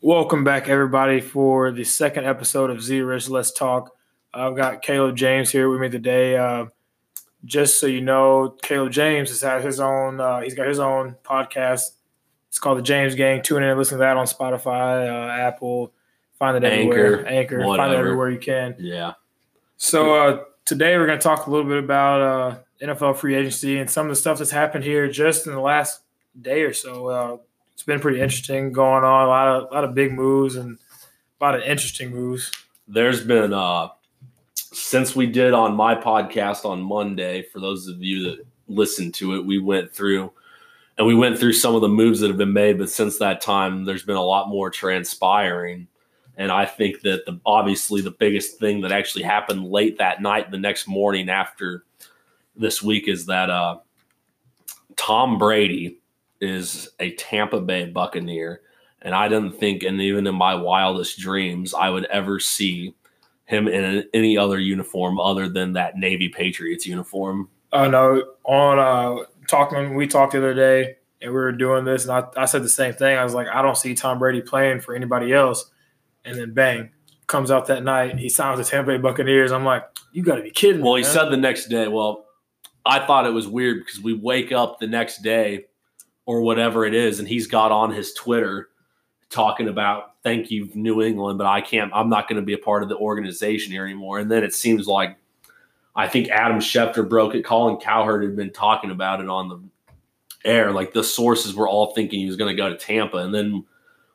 Welcome back, everybody, for the second episode of Z Rich Let's Talk. I've got Caleb James here with me today. Uh, just so you know, Caleb James has had his own. Uh, he's got his own podcast. It's called the James Gang. Tune in and listen to that on Spotify, uh, Apple. Find it everywhere. Anchor. Anchor. Find it everywhere you can. Yeah. So uh, today we're going to talk a little bit about uh, NFL free agency and some of the stuff that's happened here just in the last day or so. It's been pretty interesting going on. A lot of a lot of big moves and a lot of interesting moves. There's been uh since we did on my podcast on Monday, for those of you that listened to it, we went through and we went through some of the moves that have been made, but since that time there's been a lot more transpiring. And I think that the obviously the biggest thing that actually happened late that night, the next morning after this week, is that uh Tom Brady is a Tampa Bay Buccaneer. And I didn't think, and even in my wildest dreams, I would ever see him in any other uniform other than that Navy Patriots uniform. Oh no, on uh, talking we talked the other day and we were doing this, and I, I said the same thing. I was like, I don't see Tom Brady playing for anybody else. And then bang, comes out that night. He signs with the Tampa Bay Buccaneers. I'm like, you got to be kidding me. Well, he man. said the next day, well, I thought it was weird because we wake up the next day or whatever it is, and he's got on his Twitter talking about thank you, New England, but I can't, I'm not going to be a part of the organization here anymore. And then it seems like I think Adam Schefter broke it. Colin Cowherd had been talking about it on the air. Like the sources were all thinking he was going to go to Tampa. And then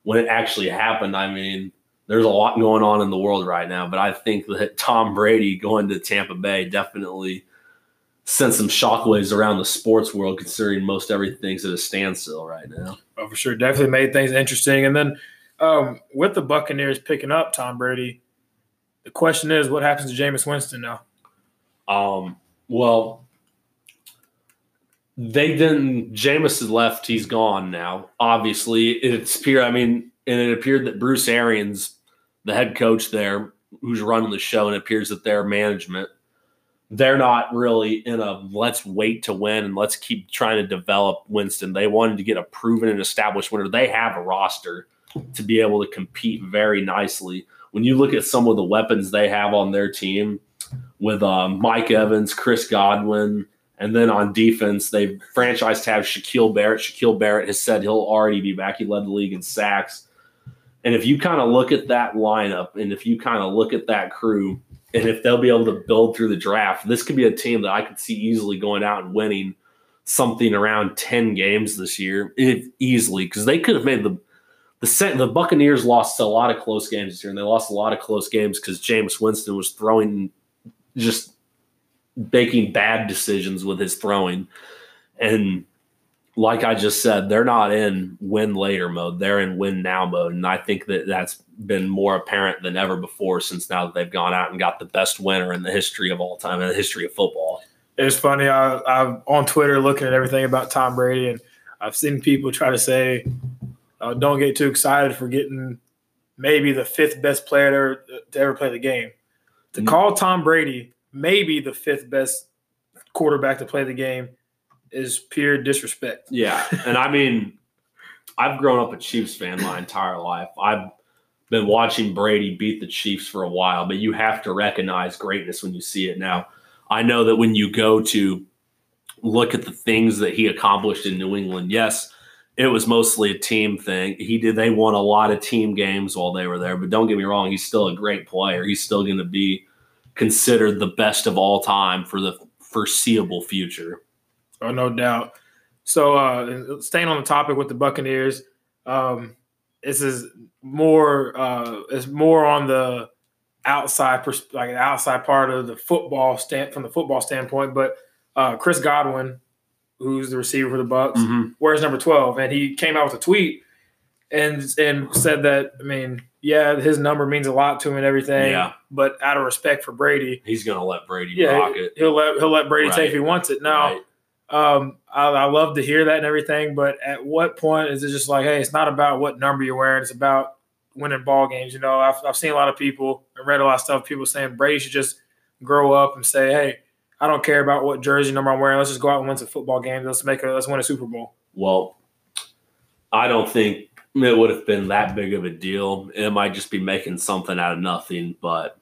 when it actually happened, I mean, there's a lot going on in the world right now. But I think that Tom Brady going to Tampa Bay definitely sent some shockwaves around the sports world, considering most everything's at a standstill right now. Oh, for sure. Definitely made things interesting. And then um, with the Buccaneers picking up Tom Brady, the question is, what happens to Jameis Winston now? Um, well, they didn't. Jameis has left. He's gone now. Obviously, it's appeared. I mean, and it appeared that Bruce Arians, the head coach there, who's running the show, and it appears that their management, they're not really in a let's wait to win and let's keep trying to develop Winston. They wanted to get a proven and established winner. They have a roster to be able to compete very nicely. When you look at some of the weapons they have on their team, with um, Mike Evans, Chris Godwin, and then on defense, they franchised to have Shaquille Barrett. Shaquille Barrett has said he'll already be back. He led the league in sacks. And if you kind of look at that lineup and if you kind of look at that crew, and if they'll be able to build through the draft, this could be a team that I could see easily going out and winning something around 10 games this year if, easily because they could have made the the the Buccaneers lost a lot of close games this year, and they lost a lot of close games because Jameis Winston was throwing just making bad decisions with his throwing. And like I just said, they're not in win later mode. They're in win now mode. And I think that that's been more apparent than ever before since now that they've gone out and got the best winner in the history of all time, in the history of football. It's funny. I, I'm on Twitter looking at everything about Tom Brady, and I've seen people try to say, uh, "Don't get too excited for getting maybe the fifth best player to ever, to ever play the game." To Mm. call Tom Brady maybe the fifth best quarterback to play the game is pure disrespect. Yeah. And I mean, I've grown up a Chiefs fan my entire life. I've been watching Brady beat the Chiefs for a while, but you have to recognize greatness when you see it now. I know that when you go to look at the things that he accomplished in New England, yes, it was mostly a team thing. He did they won a lot of team games while they were there, but don't get me wrong, he's still a great player. He's still going to be considered the best of all time for the foreseeable future. Oh, no doubt. So, uh, staying on the topic with the Buccaneers, um, this is more uh, it's more on the outside, pers- like the outside part of the football stand from the football standpoint. But uh, Chris Godwin, who's the receiver for the Bucks, Mhm. wears number twelve, and he came out with a tweet and and said that I mean, yeah, his number means a lot to him and everything. Yeah. But out of respect for Brady, He's going to let Brady yeah, rock it. he'll let he'll let Brady Right. take if he wants it. Now, Right. Um, I, I love to hear that and everything, but at what point is it just like, hey, it's not about what number you're wearing; it's about winning ball games. You know, I've I've seen a lot of people and read a lot of stuff. People saying Brady should just grow up and say, hey, I don't care about what jersey number I'm wearing. Let's just go out and win some football games. Let's make a let's win a Super Bowl. Well, I don't think it would have been that big of a deal. It might just be making something out of nothing. But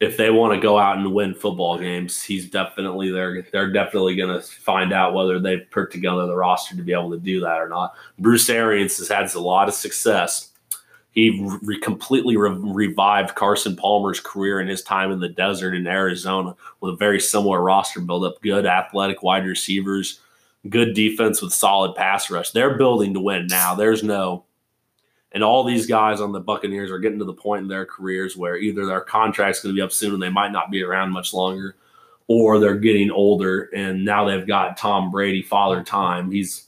if they want to go out and win football games, he's definitely there. They're definitely going to find out whether they've put together the roster to be able to do that or not. Bruce Arians has had a lot of success. He re- completely re- revived Carson Palmer's career in his time in the desert in Arizona with a very similar roster buildup. Good athletic wide receivers, good defense with solid pass rush. They're building to win now. There's no and all these guys on the Buccaneers are getting to the point in their careers where either their contract's going to be up soon and they might not be around much longer, or they're getting older and now they've got Tom Brady father time. He's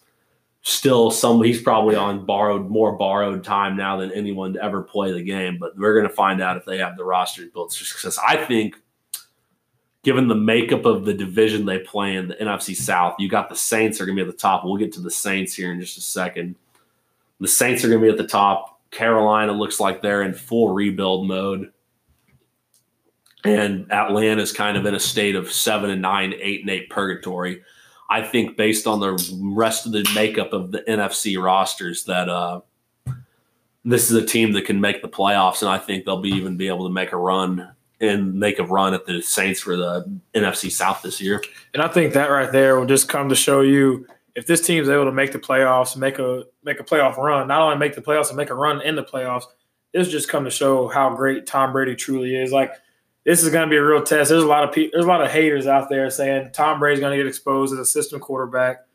still some he's probably on borrowed more borrowed time now than anyone to ever play the game, but we're going to find out if they have the roster built to success. I think given the makeup of the division they play in the NFC South, you got the Saints are going to be at the top. We'll get to the Saints here in just a second. The Saints are going to be at the top. Carolina looks like they're in full rebuild mode. And Atlanta is kind of in a state of seven and nine, eight and eight purgatory. I think based on the rest of the makeup of the NFC rosters that uh, this is a team that can make the playoffs, and I think they'll be even be able to make a run and make a run at the Saints for the NFC South this year. And I think that right there will just come to show you if this team's able to make the playoffs, make a make a playoff run, not only make the playoffs and make a run in the playoffs, this just come to show how great Tom Brady truly is. Like this is going to be a real test. There's a lot of people, there's a lot of haters out there saying Tom Brady's going to get exposed as a system quarterback,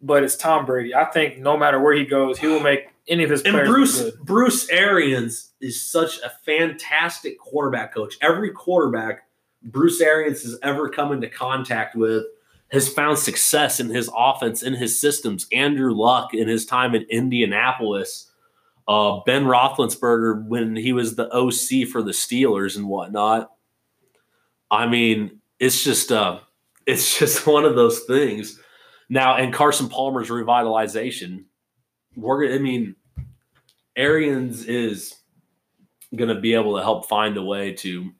but it's Tom Brady. I think no matter where he goes, he will make any of his and players Bruce. Bruce Arians is such a fantastic quarterback coach. Every quarterback Bruce Arians has ever come into contact with has found success in his offense, in his systems. Andrew Luck in his time in Indianapolis, uh, Ben Roethlisberger when he was the OC for the Steelers and whatnot. I mean, it's just uh, it's just one of those things. Now, and Carson Palmer's revitalization, we're I mean, Arians is going to be able to help find a way to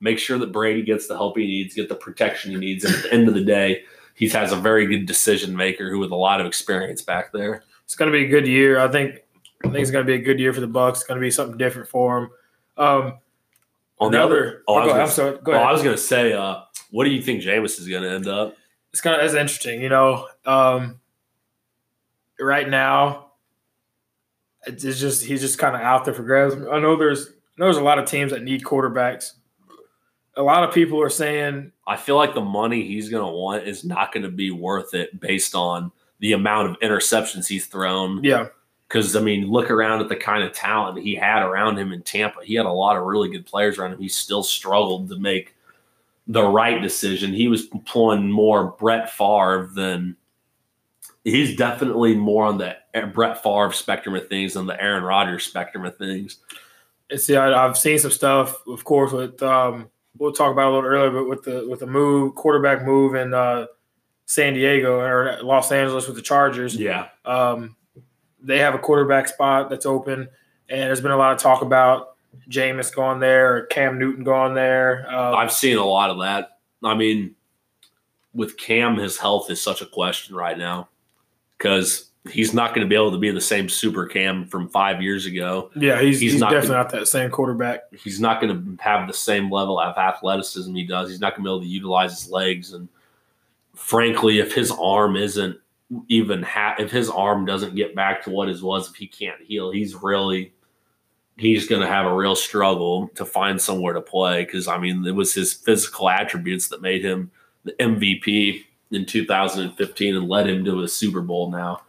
make sure that Brady gets the help he needs, get the protection he needs. And at the end of the day, he has a very good decision maker who with a lot of experience back there. It's going to be a good year. I think. I think it's going to be a good year for the Bucks. It's going to be something different for them. Um, On the other, oh, I was go, gonna, I'm sorry. Go oh. I was gonna say, uh, what do you think Jameis is gonna end up? it's kind of it's interesting, you know. Um, right now, it's it's just he's just kind of out there for grabs. I know there's I know there's a lot of teams that need quarterbacks. A lot of people are saying, I feel like the money he's gonna want is not gonna be worth it based on the amount of interceptions he's thrown. yeah, Because I mean, look around at the kind of talent he had around him in Tampa. He had a lot of really good players around him. He still struggled to make the right decision. He was pulling more Brett Favre than he's definitely more on the Brett Favre spectrum of things than the Aaron Rodgers spectrum of things. it's yeah. I've seen some stuff, of course, with um, we'll talk about a little earlier, but with the with the move quarterback move in uh, San Diego or Los Angeles with the Chargers. Yeah. Um, they have a quarterback spot that's open, and there's been a lot of talk about Jameis going there or Cam Newton going there. Uh, I've seen a lot of that. I mean, with Cam, his health is such a question right now because he's not going to be able to be the same super Cam from five years ago. yeah, he's, he's he's, not definitely gonna- not that same quarterback. He's not going to have the same level of athleticism he does. He's not going to be able to utilize his legs. And frankly, if his arm isn't even ha- if his arm doesn't get back to what his was, if he can't heal, he's really he's going to have a real struggle to find somewhere to play because I mean it was his physical attributes that made him the MVP in 2015 and led him to a Super Bowl now.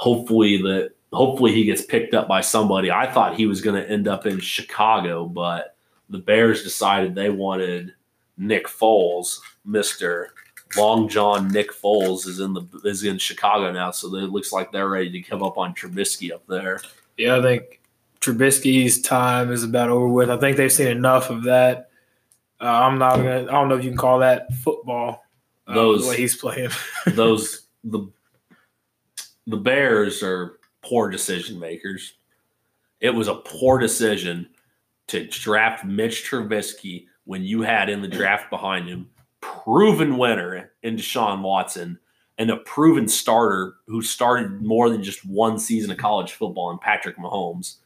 Hopefully that hopefully he gets picked up by somebody. I thought he was going to end up in Chicago, but the Bears decided they wanted Nick Foles, Mister Long John Nick Foles is in the is in Chicago now, so it looks like they're ready to give up on Trubisky up there. Yeah, I think Trubisky's time is about over with. I think they've seen enough of that. Uh, I'm not gonna. I don't know if you can call that football. Uh, Those- the way he's playing. Those the the Bears are poor decision makers. It was a poor decision to draft Mitch Trubisky when you had in the draft behind him proven winner in Deshaun Watson and a proven starter who started more than just one season of college football in Patrick Mahomes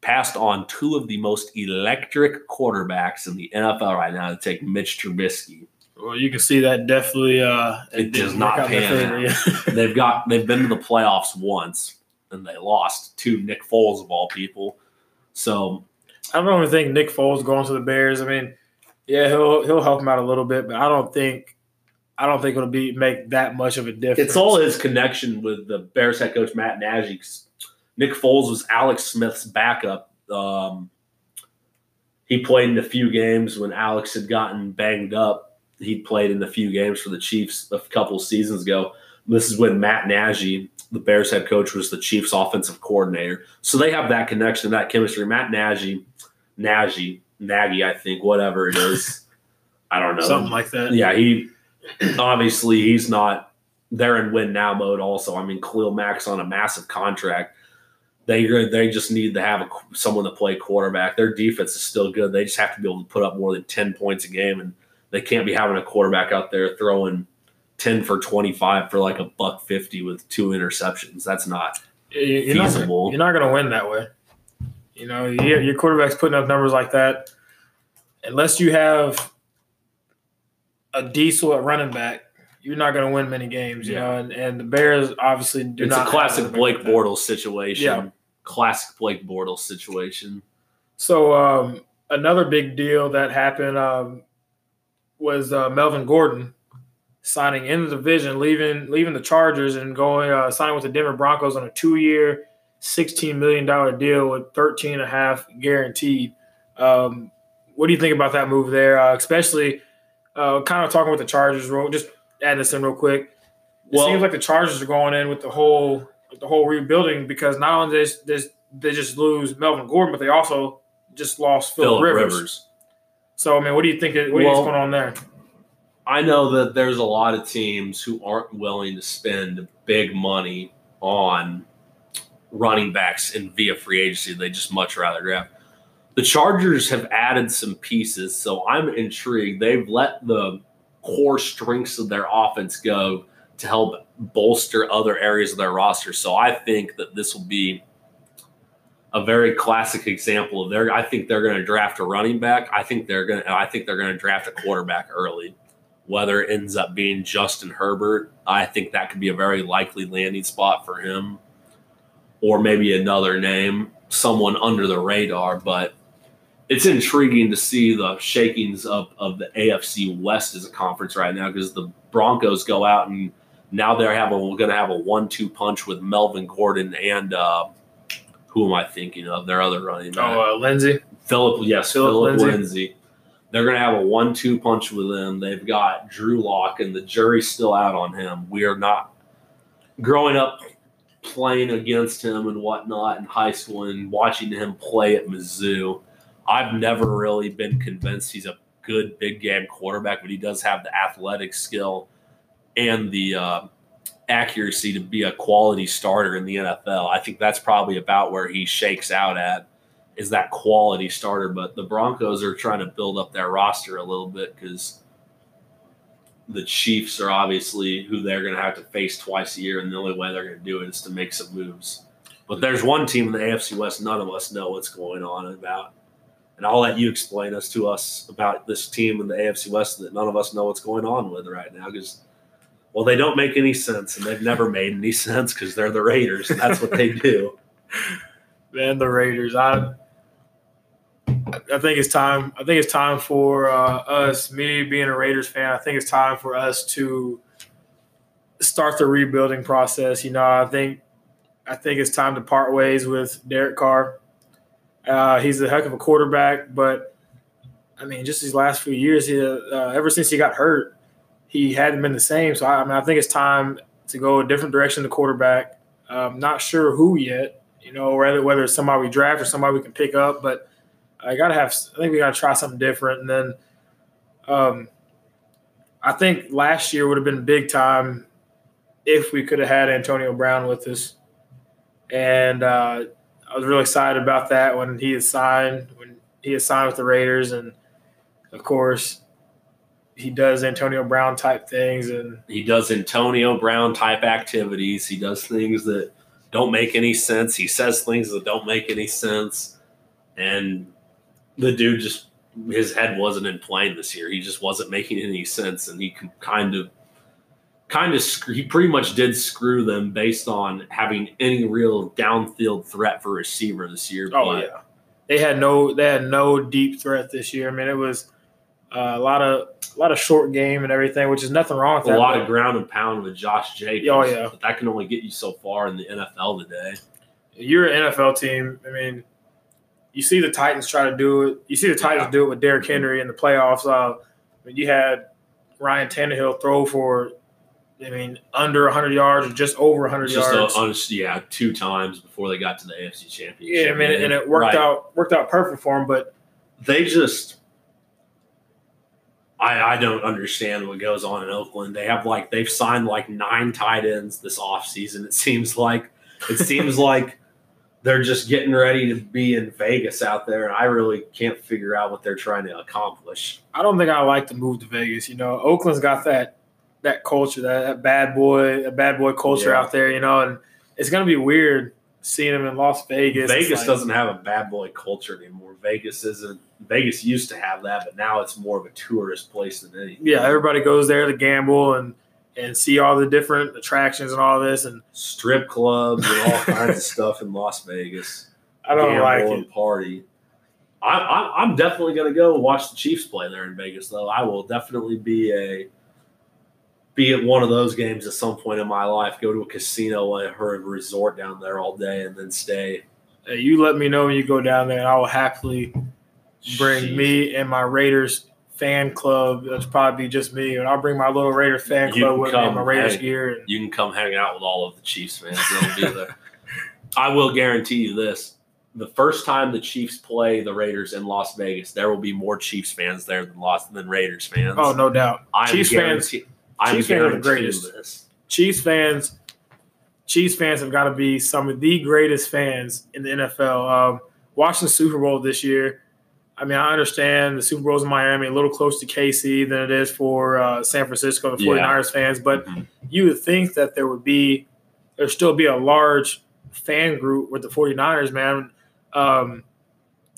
passed on two of the most electric quarterbacks in the NFL right now to take Mitch Trubisky. Well, you can see that definitely. Uh, it does not pan out. they've got they've been to the playoffs once and they lost to Nick Foles of all people. So I don't even think Nick Foles going to the Bears. I mean, yeah, he'll he'll help him out a little bit, but I don't think I don't think it'll be make that much of a difference. It's all his connection with the Bears head coach Matt Nagy. Nick Foles was Alex Smith's backup. Um, he played in a few games when Alex had gotten banged up. He played in a few games for the Chiefs a couple seasons ago. This is when Matt Nagy, the Bears head coach, was the Chiefs offensive coordinator. So they have that connection, that chemistry. Matt Nagy, Nagy, Nagy, I think, whatever it is. I don't know. Something like that. Yeah, he obviously he's not they're in win now mode also. I mean, Khalil Mack's on a massive contract they they just need to have a, someone to play quarterback. Their defense is still good. They just have to be able to put up more than ten points a game, and they can't be having a quarterback out there throwing ten for twenty five for like a buck fifty with two interceptions. That's not you're feasible. Not, you're not going to win that way. You know, your quarterback's putting up numbers like that, unless you have a diesel at running back you're not going to win many games, you yeah. know. And, and the Bears obviously do it's not. It's a classic Blake Bortles situation. Yeah. Classic Blake Bortles situation. So um, another big deal that happened um, was uh, Melvin Gordon signing in the division, leaving leaving the Chargers and going uh, signing with the Denver Broncos on a two year, sixteen million dollar deal with 13 and a half guaranteed. Um, what do you think about that move there? Uh, especially uh, kind of talking with the Chargers, just add this in real quick. It well, seems like the Chargers are going in with the whole with the whole rebuilding because not only this this they just lose Melvin Gordon, but they also just lost Philip Rivers. Rivers. So I mean, what do you think? What well, going on there? I know that there's a lot of teams who aren't willing to spend big money on running backs in via free agency. They just much rather draft. The Chargers have added some pieces, so I'm intrigued. They've let the core strengths of their offense go to help bolster other areas of their roster. So I think that this will be a very classic example of their. I think they're going to draft a running back. I think they're going to. I think they're going to draft a quarterback early. Whether it ends up being Justin Herbert, I think that could be a very likely landing spot for him, or maybe another name, someone under the radar. But it's intriguing to see the shakings of, of the AFC West as a conference right now because the Broncos go out and now they're having we're going to have a one-two punch with Melvin Gordon and uh, who am I thinking of? Their other running back. Oh, uh, Lindsay. Phillip, yes, Phillip, Phillip Lindsay. Lindsay. They're going to have a one-two punch with them. They've got Drew Lock, and the jury's still out on him. We are not growing up playing against him and whatnot in high school and watching him play at Mizzou I've never really been convinced he's a good big game quarterback, but he does have the athletic skill and the uh, accuracy to be a quality starter in the NFL. I think that's probably about where he shakes out at is that quality starter. But the Broncos are trying to build up their roster a little bit because the Chiefs are obviously who they're going to have to face twice a year, and the only way they're going to do it is to make some moves. But there's one team in the AFC West none of us know what's going on about and I'll let you explain us to us about this team in the AFC West that none of us know what's going on with right now because well they don't make any sense and they've never made any sense because they're the Raiders and that's what they do. Man, the Raiders. I I think it's time. I think it's time for uh, us, me being a Raiders fan. I think it's time for us to start the rebuilding process. You know, I think I think it's time to part ways with Derek Carr. Uh, he's a heck of a quarterback, but I mean, just these last few years, he, uh, ever since he got hurt, he hadn't been the same. So I, I, mean, I think it's time to go a different direction. The quarterback, um, not sure who yet. You know, whether whether it's somebody we draft or somebody we can pick up, but I gotta have. I think we gotta try something different. And then, um, I think last year would have been big time if we could have had Antonio Brown with us. And uh, I was really excited about that when he had signed when he had signed with the Raiders, and of course, he does Antonio Brown type things, and he does Antonio Brown type activities. He does things that don't make any sense. He says things that don't make any sense, and the dude just his head wasn't in playing this year. He just wasn't making any sense, and he kind of kind of he pretty much did screw them based on having any real downfield threat for receiver this year. Oh but, yeah, they had no they had no deep threat this year. I mean, it was uh, a lot of a lot of short game and everything, which is nothing wrong with a that. A lot of ground and pound with Josh Jacobs. Oh yeah, but that can only get you so far in the NFL today. You're an NFL team. I mean, you see the Titans try to do it. You see the Titans yeah. do it with Derrick Henry in the playoffs. Uh, I mean, you had Ryan Tannehill throw for I mean, under 100 yards or just over 100 just yards. A, yeah, two times before they got to the AFC Championship. Yeah, I mean, and it worked right. out worked out perfect for them. But they just, I I don't understand what goes on in Oakland. They have like they've signed like nine tight ends this offseason. It seems like it seems like they're just getting ready to be in Vegas out there, and I really can't figure out what they're trying to accomplish. I don't think I like to move to Vegas. You know, Oakland's got that that culture, that, that bad boy, a bad boy culture yeah. out there, you know, and it's gonna be weird seeing him in Las Vegas. Vegas like, doesn't have a bad boy culture anymore. Vegas isn't. Vegas used to have that, but now it's more of a tourist place than anything. Yeah, everybody goes there to gamble and and see all the different attractions and all this and strip clubs and all kinds of stuff in Las Vegas. I don't like it. Party. I, I, I, am definitely going to go watch the Chiefs play there in Vegas, though. I will definitely be a be at one of those games at some point in my life, go to a casino or a resort down there all day and then stay. Hey, you let me know when you go down there, and I will happily bring Jeez. me and my Raiders fan club. That's probably just me, and I'll bring my little Raiders fan club with come, me, my Raiders hey, gear. And, you can come hang out with all of the Chiefs fans. They'll be there. I will guarantee you this: the first time the Chiefs play the Raiders in Las Vegas, there will be more Chiefs fans there than Las than Raiders fans. Oh, no doubt. I Chiefs fans I'm Chiefs fans are the greatest. This. Chiefs fans, Chiefs fans have got to be some of the greatest fans in the NFL. Um, watching the Super Bowl this year, I mean, I understand the Super Bowl's in Miami, a little close to KC than it is for uh, San Francisco, the 49ers yeah. fans. But mm-hmm. you would think that there would be, there still be a large fan group with the 49ers, man. Um,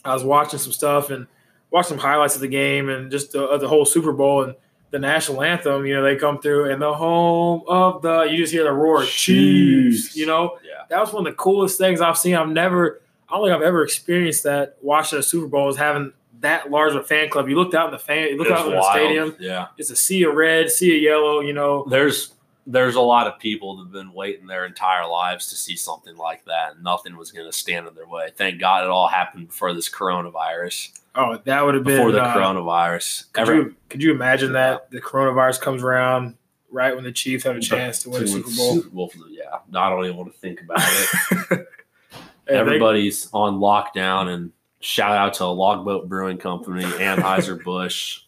I was watching some stuff and watching some highlights of the game and just the, the whole Super Bowl. And the national anthem, you know, they come through and the home of the, you just hear the roar, Chiefs, you know? Yeah. That was one of the coolest things I've seen. I've never, I don't think I've ever experienced that watching a Super Bowl is having that large of a fan club. You looked out in the fan, you look out in the stadium. Yeah. It's a sea of red, sea of yellow, you know. There's, there's a lot of people that have been waiting their entire lives to see something like that, and nothing was going to stand in their way. Thank God it all happened before this coronavirus. Oh, that would have been before the uh, coronavirus. Could Ever, you could you imagine that the coronavirus comes around right when the Chiefs have a chance to win the Super Bowl? Super Bowl? Yeah, I don't even want to think about it. Everybody's they, on lockdown, and shout out to Longboat Brewing Company, Anheuser Busch,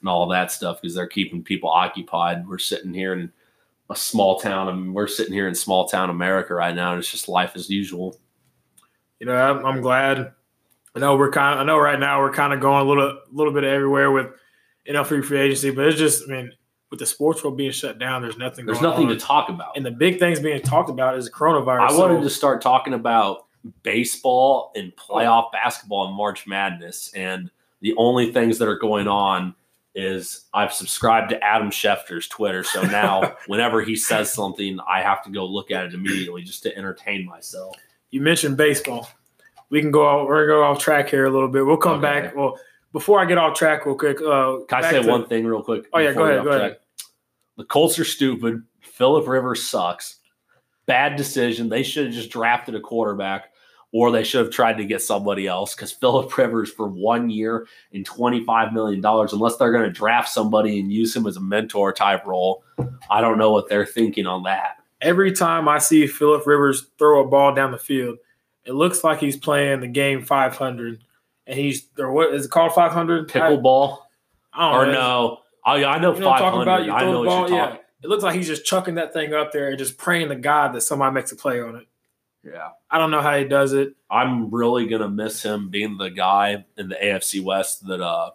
and all that stuff because they're keeping people occupied. We're sitting here in a small town, I mean, we're sitting here in small town America right now, and it's just life as usual. You know, I'm, I'm glad I know we're kind. Of, I know right now we're kind of going a little, little bit everywhere with NL free agency, but it's just, I mean, with the sports world being shut down, there's nothing. There's nothing on. to talk about, and the big things being talked about is the coronavirus. I wanted to start talking about baseball and playoff basketball and March Madness, and the only things that are going on is I've subscribed to Adam Schefter's Twitter, so now whenever he says something, I have to go look at it immediately just to entertain myself. You mentioned baseball we can go out. We're gonna go off track here a little bit. We'll come okay. back. Well, before I get off track, real quick. Uh, can I say to, one thing real quick? Oh yeah, go ahead. Go ahead. The Colts are stupid. Philip Rivers sucks. Bad decision. They should have just drafted a quarterback, or they should have tried to get somebody else. Because Philip Rivers for one year and twenty five million dollars, unless they're going to draft somebody and use him as a mentor type role, I don't know what they're thinking on that. Every time I see Philip Rivers throw a ball down the field, it looks like he's playing the game 500, and he's or what is it called 500 pickleball? I, or know. no? I, I know you know 500. About? You I know ball, yeah. It looks like he's just chucking that thing up there and just praying to God that somebody makes a play on it. Yeah. I don't know how he does it. I'm really gonna miss him being the guy in the AFC West that uh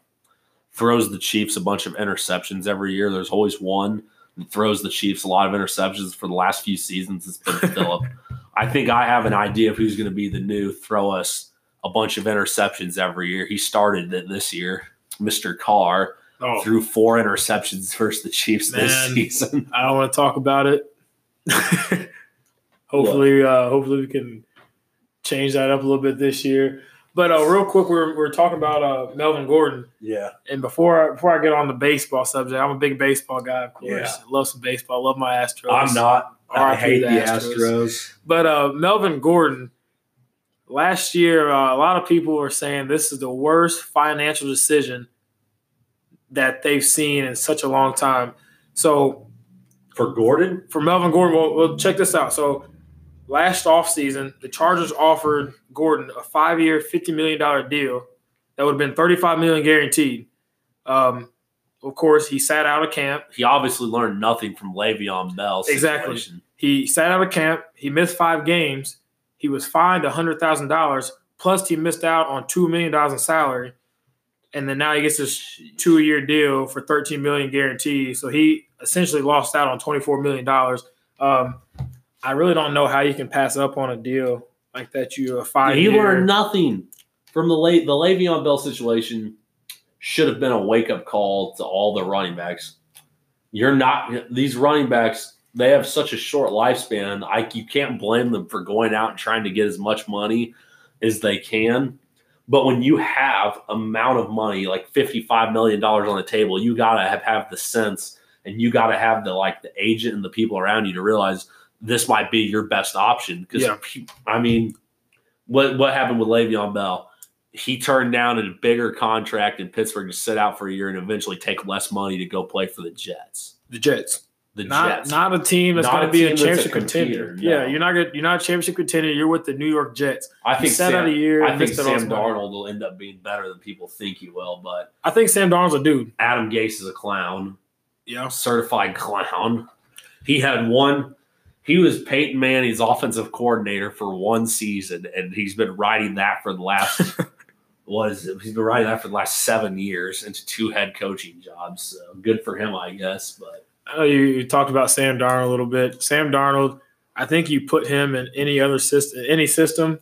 throws the Chiefs a bunch of interceptions every year. There's always one that throws the Chiefs a lot of interceptions for the last few seasons. It's been Philip. I think I have an idea of who's going to be the new throw us a bunch of interceptions every year. He started it this year. Mr. Carr Oh, threw four interceptions versus the Chiefs this season. I don't want to talk about it. hopefully, uh, hopefully we can change that up a little bit this year. But uh, real quick, we're, we're talking about uh, Melvin Gordon. Yeah. And before I, before I get on the baseball subject, I'm a big baseball guy, of course. Yeah. I love some baseball. love my Astros. I'm not. I RIP hate the the Astros. Astros. But uh, Melvin Gordon, last year, uh, a lot of people were saying this is the worst financial decision that they've seen in such a long time. So For Gordon? for Melvin Gordon, well, well check this out. So last offseason, the Chargers offered Gordon a five-year, $50 million deal that would have been $35 million guaranteed. Um, of course, he sat out of camp. He obviously learned nothing from Le'Veon Bell. Exactly. situation. He sat out of camp. He missed five games. He was fined hundred thousand dollars. Plus, he missed out on two million dollars in salary, and then now he gets this two-year deal for thirteen million guaranteed. So he essentially lost out on twenty-four million dollars. Um, I really don't know how you can pass up on a deal like that. You a five. He learned nothing from the late the Le'Veon Bell situation. Should have been a wake up call to all the running backs. You're not these running backs. They have such a short lifespan. I you can't blame them for going out and trying to get as much money as they can. But when you have amount of money like fifty five million dollars on the table, you gotta have, have the sense and you gotta have the like the agent and the people around you to realize this might be your best option. Because Yeah. I mean, what what happened with Le'Veon Bell? He turned down a bigger contract in Pittsburgh to sit out for a year and eventually take less money to go play for the Jets. the Jets. The Not Jets. not a team that's going to be a team that's a contender. competitor, Yeah, you're not good. You're not a championship contender. You're with the New York Jets. I think sat Sam, out a year. I think missed out on Sam. Darnold will end up being better than people think he will, but I think Sam Darnold's a dude. Adam Gase is a clown, Yeah. certified clown. He had one. He was Peyton Manning's offensive coordinator for one season, and he's been riding that for the last what is it? He's been riding that for the last seven years into two head coaching jobs. So good for him, I guess. But I know you, you talked about Sam Darnold a little bit. Sam Darnold, I think you put him in any other system, any system,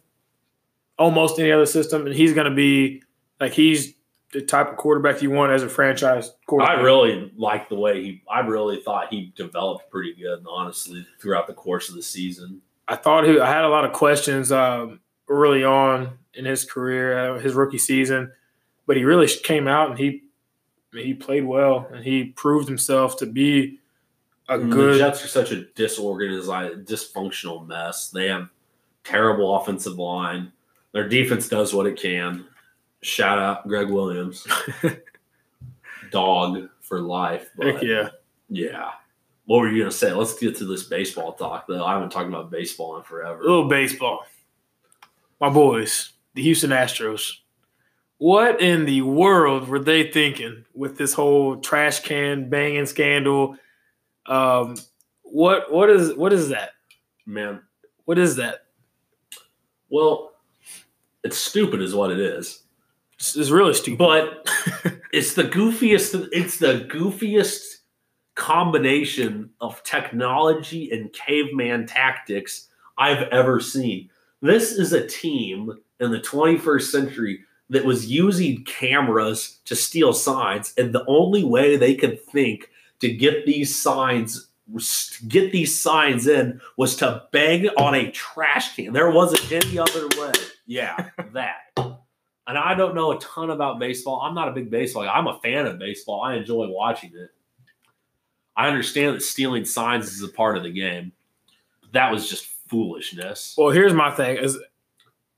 almost any other system, and he's going to be like he's the type of quarterback you want as a franchise quarterback. I really like the way he. I really thought he developed pretty good, honestly, throughout the course of the season. I thought he, I had a lot of questions um, early on in his career, uh, his rookie season, but he really came out and he I mean, he played well and he proved himself to be a And good. The Jets are such a disorganized, dysfunctional mess. They have terrible offensive line. Their defense does what it can. Shout out Gregg Williams, dog for life. But Heck yeah. yeah. What were you gonna say? Let's get to this baseball talk though. I haven't talked about baseball in forever. A little baseball. My boys, the Houston Astros. What in the world were they thinking with this whole trash can banging scandal? Um, what what is what is that? Man, What is that? well, it's stupid, is what it is. It's, really stupid. But it's the goofiest. It's the goofiest combination of technology and caveman tactics I've ever seen. This is a team in the 21st century that was using cameras to steal signs, and the only way they could think to get these signs get these signs in was to bang on a trash can. There wasn't any other way. Yeah, that. And I don't know a ton about baseball. I'm not a big baseball guy. I'm a fan of baseball. I enjoy watching it. I understand that stealing signs is a part of the game. But That was just foolishness. well, here's my thing: is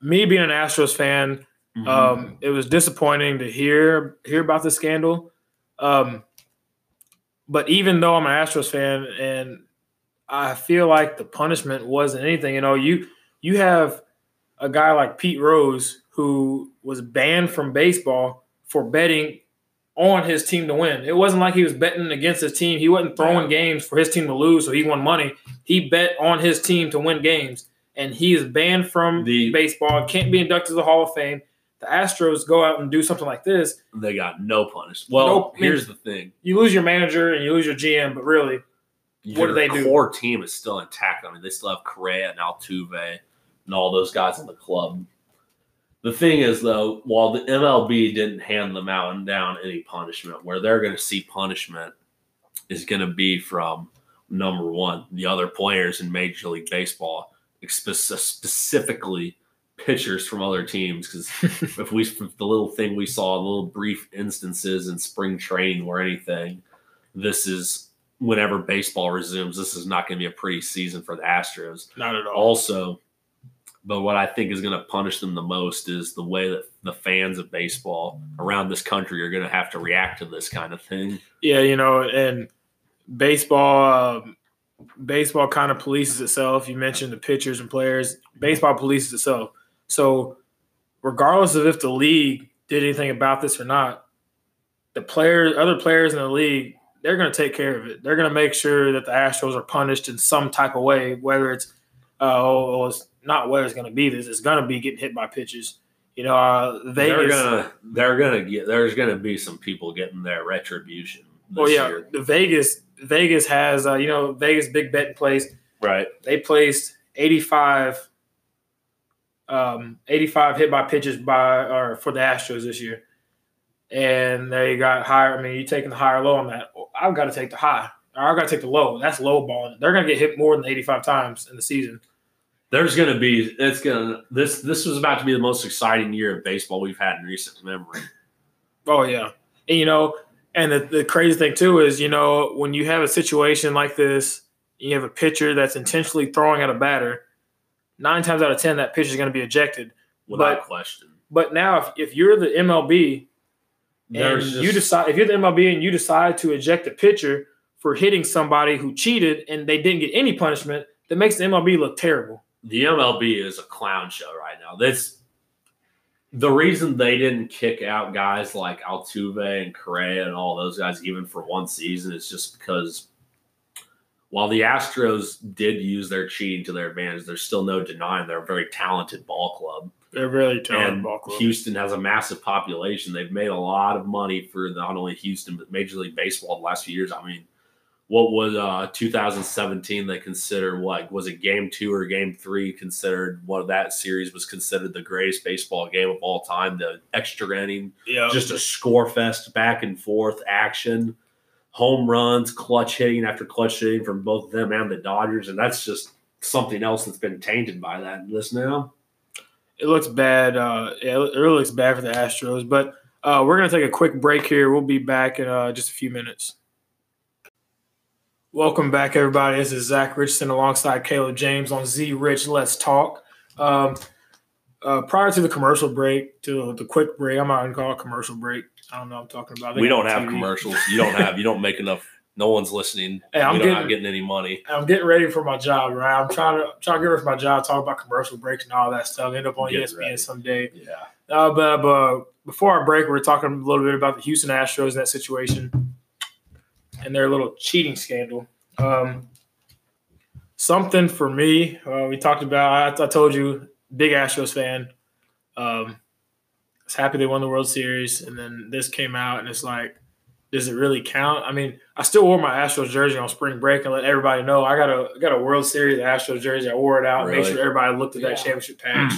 me being an Astros fan, Mhm. um, it was disappointing to hear hear about the scandal. Um, but even though I'm an Astros fan and I feel like the punishment wasn't anything, you know, you you have a guy like Pete Rose who was banned from baseball for betting on his team to win. It wasn't like he was betting against his team. He wasn't throwing games for his team to lose, so he won money. He bet on his team to win games, and he is banned from The- baseball. Can't be inducted to the Hall of Fame the Astros go out and do something like this, They got no punishment. Well, Nope. here's the thing: you lose your manager and you lose your GM, but really, What do Your they do? Core team is still intact. I mean, they still have Correa and Altuve and all those guys in the club. The thing is, though, while the MLB didn't hand them out and down any punishment, where they're going to see punishment is going to be from number one, the other players in Major League Baseball, specifically pitchers from other teams. Because if we, if the little thing we saw, the little brief instances in spring training or anything, this is whenever baseball resumes. This is not going to be a pretty season for the Astros not at all. also but what i think is going to punish them the most is the way that the fans of baseball around this country are going to have to react to this kind of thing Yeah, you know, and baseball, um, baseball kind of polices itself. You mentioned the pitchers and players. Baseball polices itself. So, regardless of if the league did anything about this or not, the players, other players in the league, they're going to take care of it. They're going to make sure that the Astros are punished in some type of way, whether it's, uh, oh, it's not where it's going to be this. It's going to be getting hit by pitches. You know, uh, Vegas. they're gonna they're gonna get there's gonna be some people getting their retribution this Well, yeah, year. the Vegas Vegas has uh, you know Vegas big bet in place. right They placed 85, um, 85 hit by pitches by or for the Astros this year, and they got higher. I mean, you're taking the higher low on that? I've got to take the high. I've got to take the low. That's low balling. They're gonna get hit more than 85 times in the season. There's gonna be it's gonna this this was about to be the most exciting year of baseball we've had in recent memory Oh yeah, and you know, and the, the crazy thing too is you know when you have a situation like this, you have a pitcher that's intentionally throwing at a batter. Nine times out of ten, that pitcher is going to be ejected. without But- question But now, if, if you're the MLB and there's you decide, if you're the MLB and you decide to eject a pitcher for hitting somebody who cheated and they didn't get any punishment, that makes the MLB look terrible. The MLB is a clown show right now. This the reason they didn't kick out guys like Altuve and Correa and all those guys even for one season is just because while the Astros did use their cheating to their advantage, there's still no denying they're a very talented ball club. They're really talented and ball club. Houston has a massive population. They've made a lot of money for not only Houston but Major League Baseball the last few years. I mean, what was uh 2017 they considered what was it game two or game three considered of that series was considered the greatest baseball game of all time the extra inning yeah, just a score fest back and forth action home runs clutch hitting after clutch hitting from both them and the dodgers and that's just something else that's been tainted by that this now it looks bad. Uh, yeah, it really looks bad for the Astros. But uh, we're gonna take a quick break here. We'll be back in uh, just a few minutes. Welcome back, everybody. This is Zach Richardson alongside Caleb James on Z Rich. Let's talk. Um, uh, prior to the commercial break, to the quick break, I'm not gonna call it commercial break. I don't know. what I'm talking about. Think we don't have TV. commercials. You don't have. You don't make enough. No one's listening. Hey, I'm getting- not getting any money. I'm getting ready for my job, right? I'm trying to trying to get ready for my job, talk about commercial breaks and all that stuff. End up on Get ESPN ready. someday. Yeah. Uh, but, but before our break, we are talking a little bit about the Houston Astros and that situation and their little cheating scandal. Um, something for me, uh, we talked about, I, I told you, big Astros fan. Um, I was happy they won the World Series. And then this came out, and it's like, does it really count? I mean, I still wore my Astros jersey on spring break and let everybody know I got a I got a World Series Astros jersey. I wore it out, made sure everybody looked at that championship patch.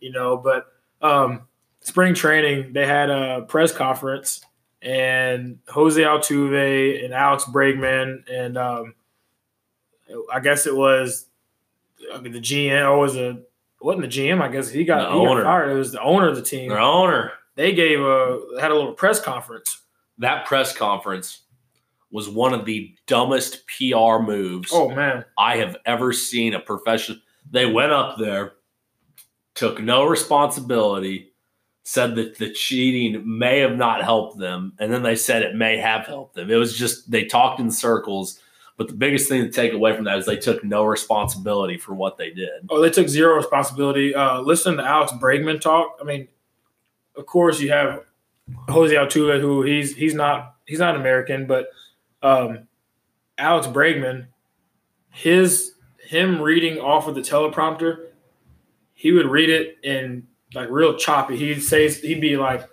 you know, but um, spring training they had a press conference and Jose Altuve and Alex Bregman and um, I guess it was I mean, the GM or was a wasn't the GM? I guess he got, The he got owner. fired. It was the owner of the team. Their owner. They gave a had a little press conference. That press conference was one of the dumbest PR moves Oh man, I have ever seen a professional. They went up there, took no responsibility, said that the cheating may have not helped them, and then they said it may have helped them. It was just they talked in circles. But the biggest thing to take away from that is they took no responsibility for what they did. Oh, they took zero responsibility. Uh, listening to Alex Bregman talk, I mean, of course you have Jose Altuve, who he's he's not he's not American, but um, Alex Bregman, his him reading off of the teleprompter, he would read it in like real choppy. He'd say he'd be like,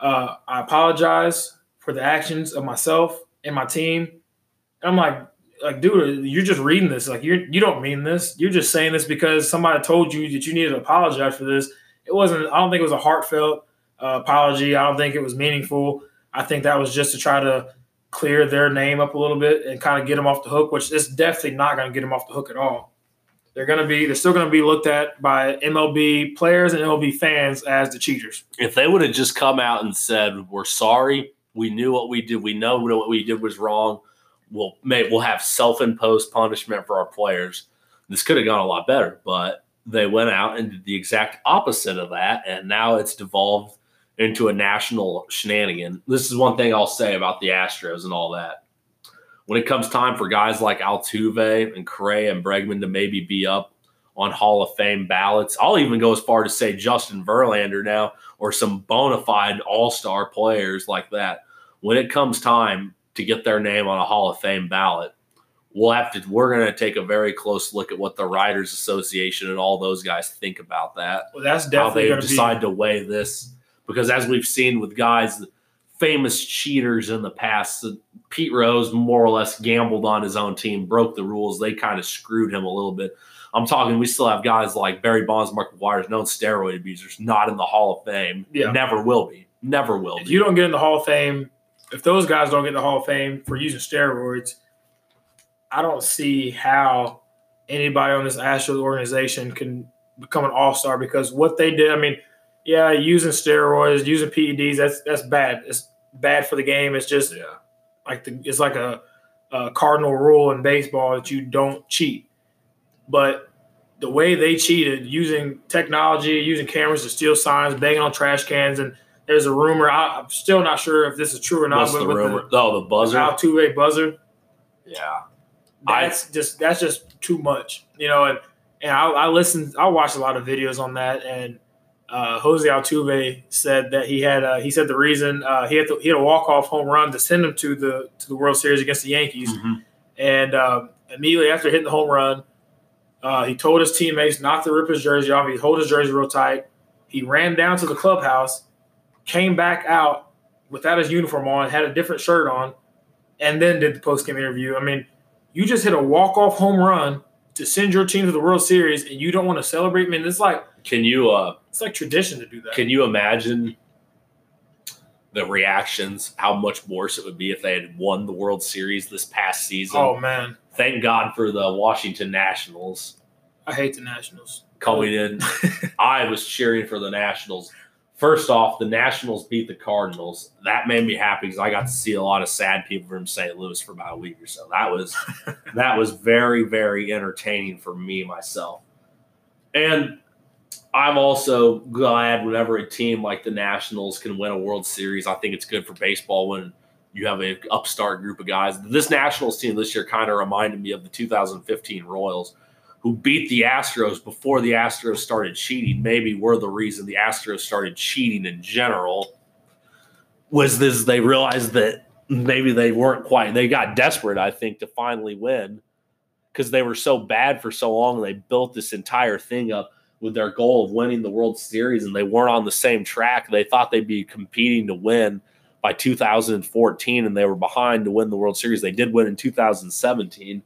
uh, "I apologize for the actions of myself and my team." And I'm like, like, dude, you're just reading this. Like, you're you don't mean this. You're just saying this because somebody told you that you needed to apologize for this. It wasn't. I don't think it was a heartfelt uh, apology. I don't think it was meaningful. I think that was just to try to clear their name up a little bit and kind of get them off the hook, which is definitely not going to get them off the hook at all. They're going to be, they're still going to be looked at by MLB players and MLB fans as the cheaters. If they would have just come out and said, "We're sorry. We knew what we did. We know what we did was wrong. We'll may, we'll have self-imposed punishment for our players." This could have gone a lot better, but they went out and did the exact opposite of that, and now it's devolved into a national shenanigan. This is one thing I'll say about the Astros and all that. When it comes time for guys like Altuve and Correa and Bregman to maybe be up on Hall of Fame ballots, I'll even go as far to say Justin Verlander now or some bona fide all star players like that. When it comes time to get their name on a Hall of Fame ballot, we'll have to we're going to take a very close look at what the writers association and all those guys think about that well that's definitely how they decide be- to weigh this because as we've seen with guys, famous cheaters in the past, Pete Rose more or less gambled on his own team, broke the rules. They kind of screwed him a little bit. I'm talking, we still have guys like Barry Bonds, Mark McGwire, known steroid abusers, not in the Hall of Fame. Yeah. Never will be. Never will if be. you don't get in the Hall of Fame, if those guys don't get in the Hall of Fame for using steroids, I don't see how anybody on this Astros organization can become an all star because what they did, I mean – yeah, using steroids, using PEDs, that's that's bad. It's bad for the game. It's just yeah. like the it's like a, a cardinal rule in baseball that you don't cheat. But the way they cheated, using technology, using cameras to steal signs, banging on trash cans, and there's a rumor. I, am still not sure if this is true or not. What's but the rumor? The, oh, the buzzer. Altuve buzzer. Yeah, that's I, just that's just too much, you know. And and I, I listen, I watch a lot of videos on that, and uh, Jose Altuve said that he had uh, he said the reason uh, he had to, he had a walk off home run to send him to the to the World Series against the Yankees, mm-hmm. and um, immediately after hitting the home run, uh, he told his teammates not to rip his jersey off. He held his jersey real tight. He ran down to the clubhouse, came back out without his uniform on, had a different shirt on, and then did the post game interview. I mean, you just hit a walk off home run to send your team to the World Series, and you don't want to celebrate. I mean, it's like can you uh it's like tradition to do that. Can you imagine the reactions, how much worse it would be if they had won the World Series this past season? Oh man. Thank God for the Washington Nationals. I hate the Nationals. Coming in. I was cheering for the Nationals. First off, the Nationals beat the Cardinals. That made me happy because I got to see a lot of sad people from St. Louis for about a week or so. That was that was very, very entertaining for me myself. And I'm also glad whenever a team like the Nationals can win a World Series. I think it's good for baseball when you have an upstart group of guys. This Nationals team this year kind of reminded me of the 2015 Royals, who beat the Astros before the Astros started cheating. Maybe were the reason the Astros started cheating in general. Was this they realized that maybe they weren't quite they got desperate, I think, to finally win because they were so bad for so long. And they built this entire thing up with their goal of winning the World Series and they weren't on the same track. They thought they'd be competing to win by 2014 and they were behind to win the World Series. They did win in 2017,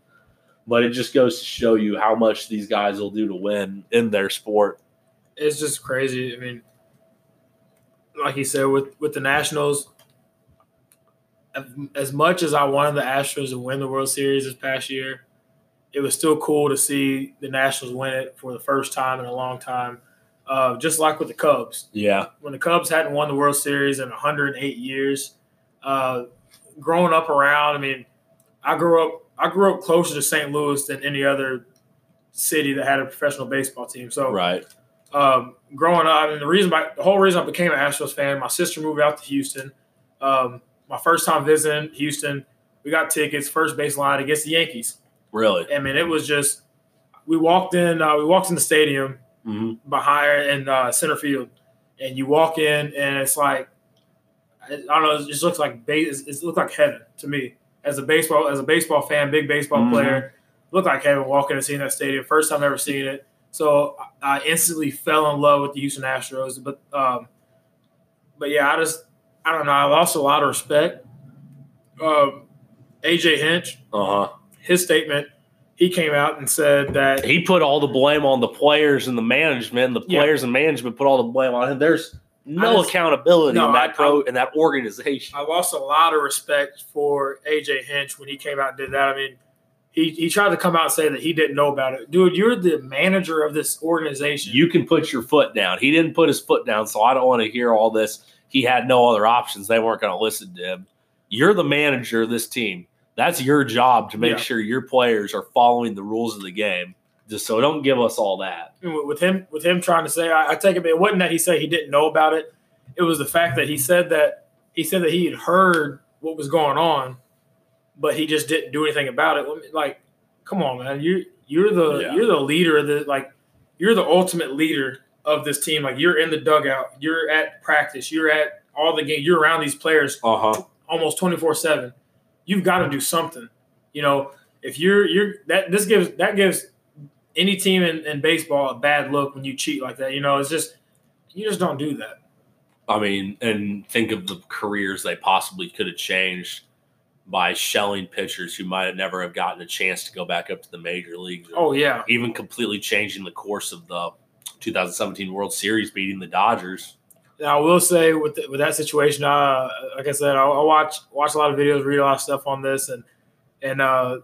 but it just goes to show you how much these guys will do to win in their sport. It's just crazy. I mean, like you said, with, with the Nationals, as much as I wanted the Astros to win the World Series this past year, it was still cool to see the Nationals win it for the first time in a long time. Uh, just like with the Cubs. Yeah. When the Cubs hadn't won the World Series in 108 years, uh, growing up around, I mean, I grew up I grew up closer to St. Louis than any other city that had a professional baseball team. So right. Um, growing up, I mean, the reason my, the whole reason I became an Astros fan, my sister moved out to Houston. Um, my first time visiting Houston, we got tickets, first baseline against the Yankees. Really? I mean, it was just we walked in. Uh, we walked in the stadium mm-hmm. behind in uh, center field, and you walk in, and it's like I don't know. It just looks like base. It looks like heaven to me as a baseball as a baseball fan, big baseball mm-hmm. player. Looked like heaven walking and seeing that stadium. First time ever seeing it. So I instantly fell in love with the Houston Astros. But um, but yeah, I just I don't know. I lost a lot of respect. Um, AJ Hinch, Uh huh. His statement, he came out and said that He put all the blame on the players and the management. The Yeah. players and management put all the blame on him. There's no just- accountability No, in that I- pro in that organization. I lost a lot of respect for AJ Hinch when he came out and did that. I mean, he, he tried to come out and say that he didn't know about it. Dude, you're the manager of this organization. You can put your foot down. He didn't put his foot down, so I don't want to hear all this. He had no other options. They weren't going to listen to him. You're the manager of this team. That's your job to make Yeah. sure your players are following the rules of the game. Just so don't give us all that. With- him with him trying to say I, I take it it wasn't that he said he didn't know about it it was the fact that he said that he said that he had heard what was going on but he just didn't do anything about it like come on man you you're the Yeah. you're the leader of the like you're the ultimate leader of this team like you're in the dugout you're at practice you're at all the game you're around these players Uh huh. almost 24/7 you've got to do something you know if you're you're that this gives that gives any team in, in baseball a bad look when you cheat like that you know it's just you just don't do that I mean, and think of the careers they possibly could have changed by shelling pitchers who might have never have gotten a chance to go back up to the major leagues. oh yeah even completely changing the course of the 2017 World Series, beating the Dodgers. Now i will say with the, with that situation uh like i said I, I watch watch a lot of videos read a lot of stuff on this and and uh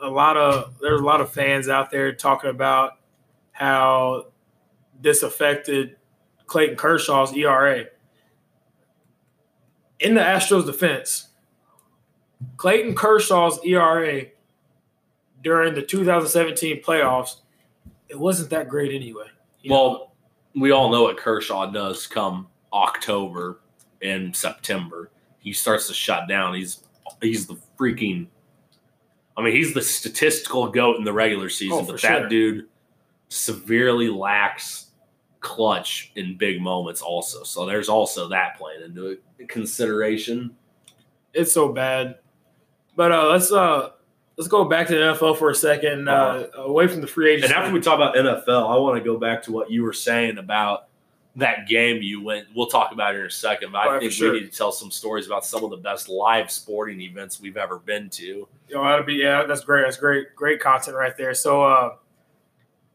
a lot of there's a lot of fans out there talking about how this affected Clayton Kershaw's ERA. In the Astros' defense, Clayton Kershaw's ERA during the 2017 playoffs, it wasn't that great anyway. You know? We all know what Kershaw does come October and September. He starts to shut down. He's he's the freaking. I mean, he's the statistical goat in the regular season, Oh, but that sure. dude severely lacks clutch in big moments. Also, so there's also that playing into it. consideration. it's so bad. But uh, let's uh, let's go back to the NFL for a second, uh, away from the free agency. And after we talk about NFL, I want to go back to what you were saying about that game you went. We'll talk about it in a second, but I right, think sure. we need to tell some stories about some of the best live sporting events we've ever been to. You know, that'd be yeah, that's great. That's great, great content right there. So, uh,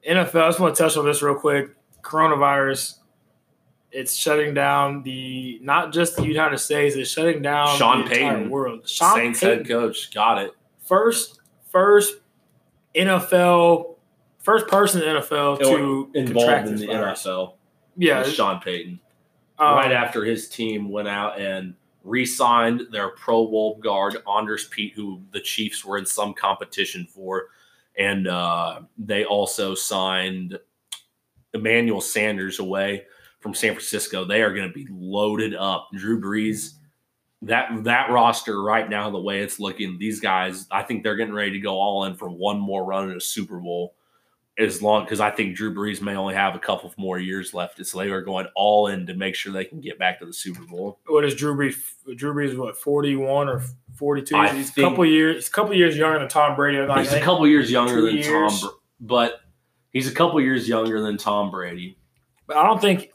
NFL. I just want to touch on this real quick. Coronavirus. It's shutting down the not just the United States. It's shutting down Sean the Payton, world. Sean Saints Payton, head coach got it. First first NFL first person in NFL to involved contract in the virus. NFL. Yeah, Sean Payton. um, right after his team went out and re-signed their Pro Bowl guard Andrus Peat, who the Chiefs were in some competition for, and uh, they also signed Emmanuel Sanders away from San Francisco. They are going to be loaded up. Drew Brees, that that roster right now, the way it's looking, these guys, I think they're getting ready to go all in for one more run in a Super Bowl. As long because I think Drew Brees may only have a couple more years left, so they are going all in to make sure they can get back to the Super Bowl. what is Drew Brees? Drew Brees what forty one or forty two? He's a couple years. He's a couple years younger than Tom Brady. Like, he's a couple years younger than years. Tom, but he's a couple years younger than Tom Brady. but I don't think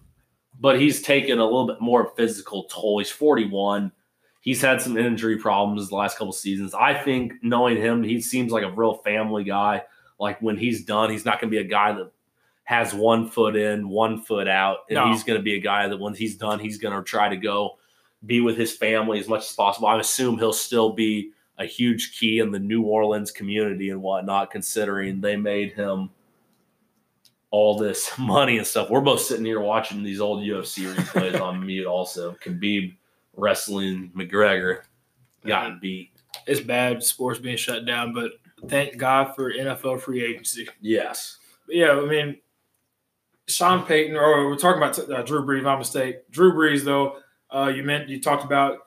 But he's taken a little bit more physical toll. He's 41. He's had some injury problems the last couple seasons. I think knowing him, he seems like a real family guy. Like when he's done, he's not going to be a guy that has one foot in, one foot out, and No. he's going to be a guy that when he's done, he's going to try to go be with his family as much as possible. I assume he'll still be a huge key in the New Orleans community and whatnot, considering they made him all this money and stuff. We're both sitting here watching these old UFC replays on mute. Also, Khabib wrestling McGregor, gotten beat. it's bad sports being shut down, but thank God for NFL free agency. Yes, But yeah, I mean, Sean Payton, or we're talking about uh, Drew Brees. My mistake. Drew Brees, though, uh, you meant you talked about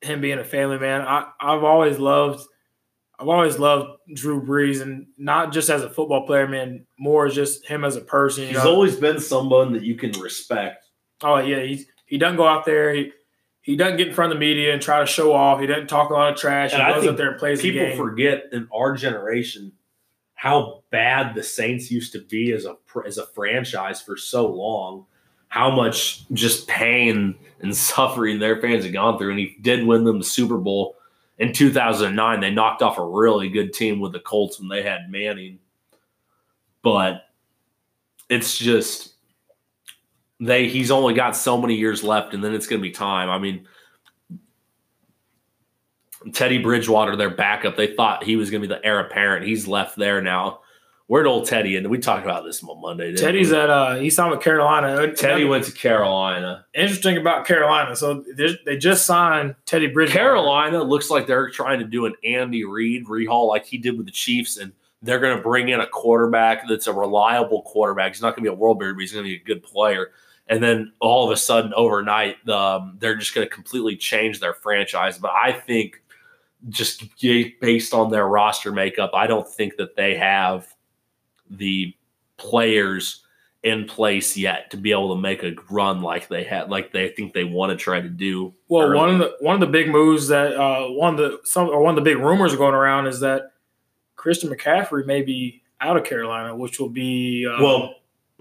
him being a family man. I, I've always loved, I've always loved Drew Brees, and not just as a football player, man. More just him as a person. He's know? always been someone that you can respect. Oh yeah, he's he doesn't go out there. He he doesn't get in front of the media and try to show off. He doesn't talk a lot of trash. And he I goes up there and plays People forget in our generation how bad the Saints used to be as a as a franchise for so long, how much just pain and suffering their fans had gone through, and he did win them the Super Bowl in 2009. They knocked off a really good team with the Colts when they had Manning, but it's just they he's only got so many years left, and then it's going to be time. I mean. Teddy Bridgewater, their backup, they thought he was going to be the heir apparent. He's left there now. Where'd old Teddy? And we talked about this on Monday. Teddy's we? at uh, he's on with Carolina. Teddy went to Carolina. Interesting about Carolina. So they just signed Teddy Bridgewater. Carolina looks like they're trying to do an Andy Reid rehaul like he did with the Chiefs, and they're going to bring in a quarterback that's a reliable quarterback. He's not going to be a world beater, but he's going to be a good player. And then all of a sudden, overnight, um, they're just going to completely change their franchise. But I think just based on their roster makeup, I don't think that they have the players in place yet to be able to make a run like they had, like they think they want to try to do. Well, early. one of the one of the big moves that uh, one of the some or one of the big rumors going around is that Christian McCaffrey may be out of Carolina, which will be uh, well.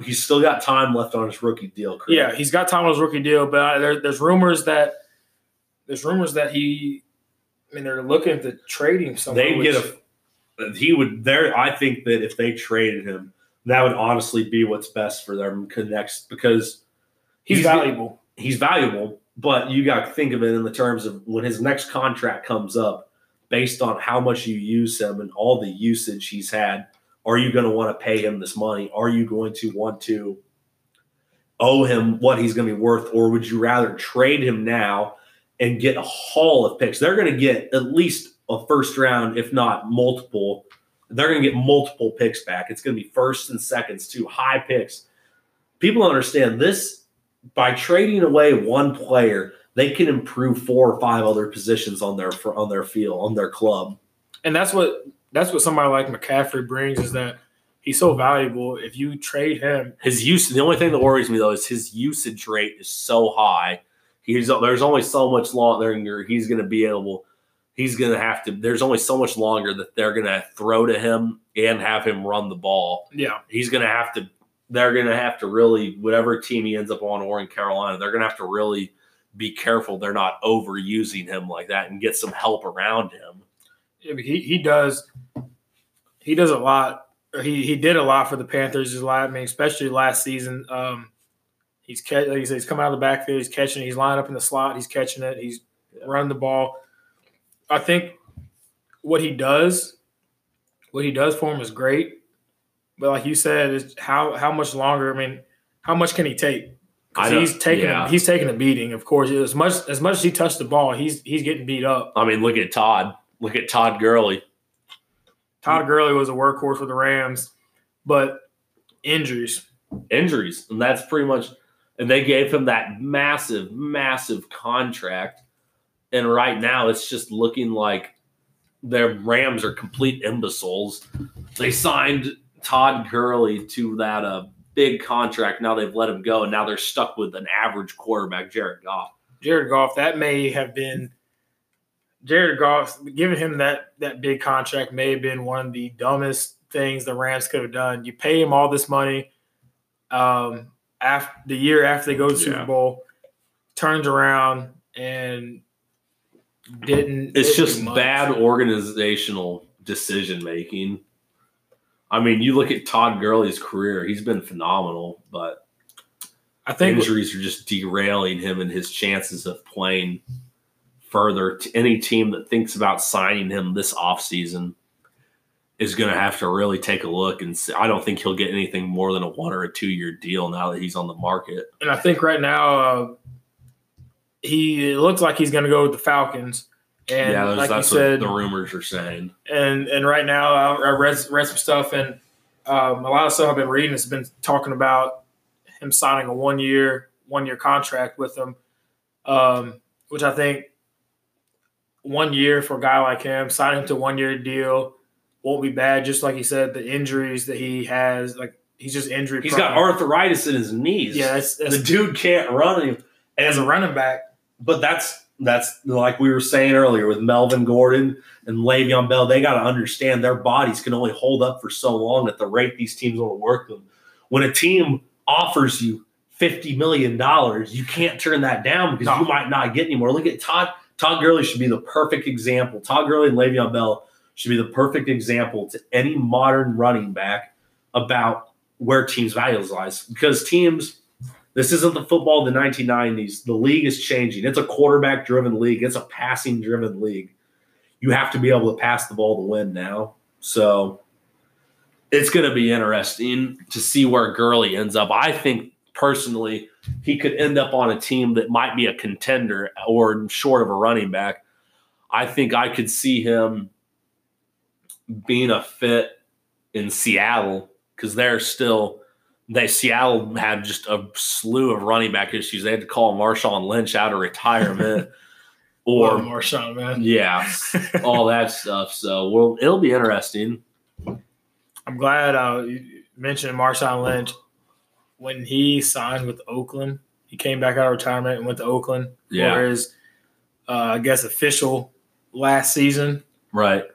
He's still got time left on his rookie deal. Correct? Yeah, he's got time on his rookie deal, but there, there's rumors that there's rumors that he I mean, they're looking to trade him somewhere. They get a. He would there. I think that if they traded him, that would honestly be what's best for them connects because he's, he's valuable. He's valuable, but you got to think of it in the terms of when his next contract comes up, based on how much you use him and all the usage he's had. Are you going to want to pay him this money? Are you going to want to owe him what he's going to be worth, or would you rather trade him now? and get a haul of picks. They're going to get at least a first round, if not multiple. They're going to get multiple picks back. It's going to be first and seconds, too, high picks. People understand this by trading away one player, they can improve four or five other positions on their on their field, on their club. And that's what that's what somebody like McCaffrey brings is that he's so valuable. If you trade him, his use the only thing that worries me though is his usage rate is so high He's there's only so much longer he's going to be able. He's going to have to. There's only so much longer that they're going to throw to him and have him run the ball. Yeah, he's going to have to. They're going to have to really whatever team he ends up on or in Carolina. They're going to have to really be careful they're not overusing him like that and get some help around him. He he does he does a lot. He he did a lot for the Panthers. I mean, especially last season. Um, He's catch, like said, he's coming out of the backfield. He's catching. it. He's lining up in the slot. He's catching it. He's running the ball. I think what he does, what he does for him is great. But like you said, is how how much longer? I mean, how much can he take? He's taking yeah. a, he's taking a beating. Of course, as much as much as he touched the ball, he's he's getting beat up. I mean, look at Todd. Look at Todd Gurley. Todd Gurley was a workhorse for the Rams, but injuries. Injuries, and that's pretty much and they gave him that massive, massive contract. And right now, it's just looking like their Rams are complete imbeciles. They signed Todd Gurley to that uh, big contract. Now they've let him go, and now they're stuck with an average quarterback, Jared Goff. Jared Goff, that may have been Jared Goff giving him that that big contract may have been one of the dumbest things the Rams could have done. You pay him all this money. Um, after the year after they go to the Super Bowl, turns around and didn't. It's just bad organizational decision making. I mean, you look at Todd Gurley's career; he's been phenomenal, but I think injuries are just derailing him and his chances of playing further. To any team that thinks about signing him this offseason is going to have to really take a look and see. I don't think he'll get anything more than a one or a two year deal now that he's on the market. And I think right now uh, he it looks like he's going to go with the Falcons. And yeah, like that's you said, the rumors are saying. And and right now I, I read read some stuff and um, a lot of stuff I've been reading has been talking about him signing a one year one year contract with them, um, which I think one year for a guy like him, signing him to one year deal won't be bad. Just like he said, the injuries that he has, like he's just injury. He's got arthritis in his knees. Yeah, that's, that's, the dude can't run him. As a running back, but that's that's like we were saying earlier with Melvin Gordon and Le'Veon Bell. They got to understand their bodies can only hold up for so long at the rate these teams want to work them. When a team offers you fifty million dollars, you can't turn that down because No. you might not get anymore. Look at Todd. Todd Gurley should be the perfect example. Todd Gurley and Le'Veon Bell should be the perfect example to any modern running back about where teams' values lies because teams this isn't the football of the 1990s. The league is changing. It's a quarterback driven league, it's a passing driven league. You have to be able to pass the ball to win now. So it's going to be interesting to see where Gurley ends up. I think personally, he could end up on a team that might be a contender or short of a running back. I think I could see him being a fit in Seattle because they're still they Seattle had just a slew of running back issues. They had to call Marshawn Lynch out of retirement, Or or Marshawn, man. yeah, all that stuff. So well, it'll be interesting. I'm glad uh, you mentioned Marshawn Lynch. When he signed with Oakland, he came back out of retirement and went to Oakland Yeah. for his, uh, I guess, official last season. Right.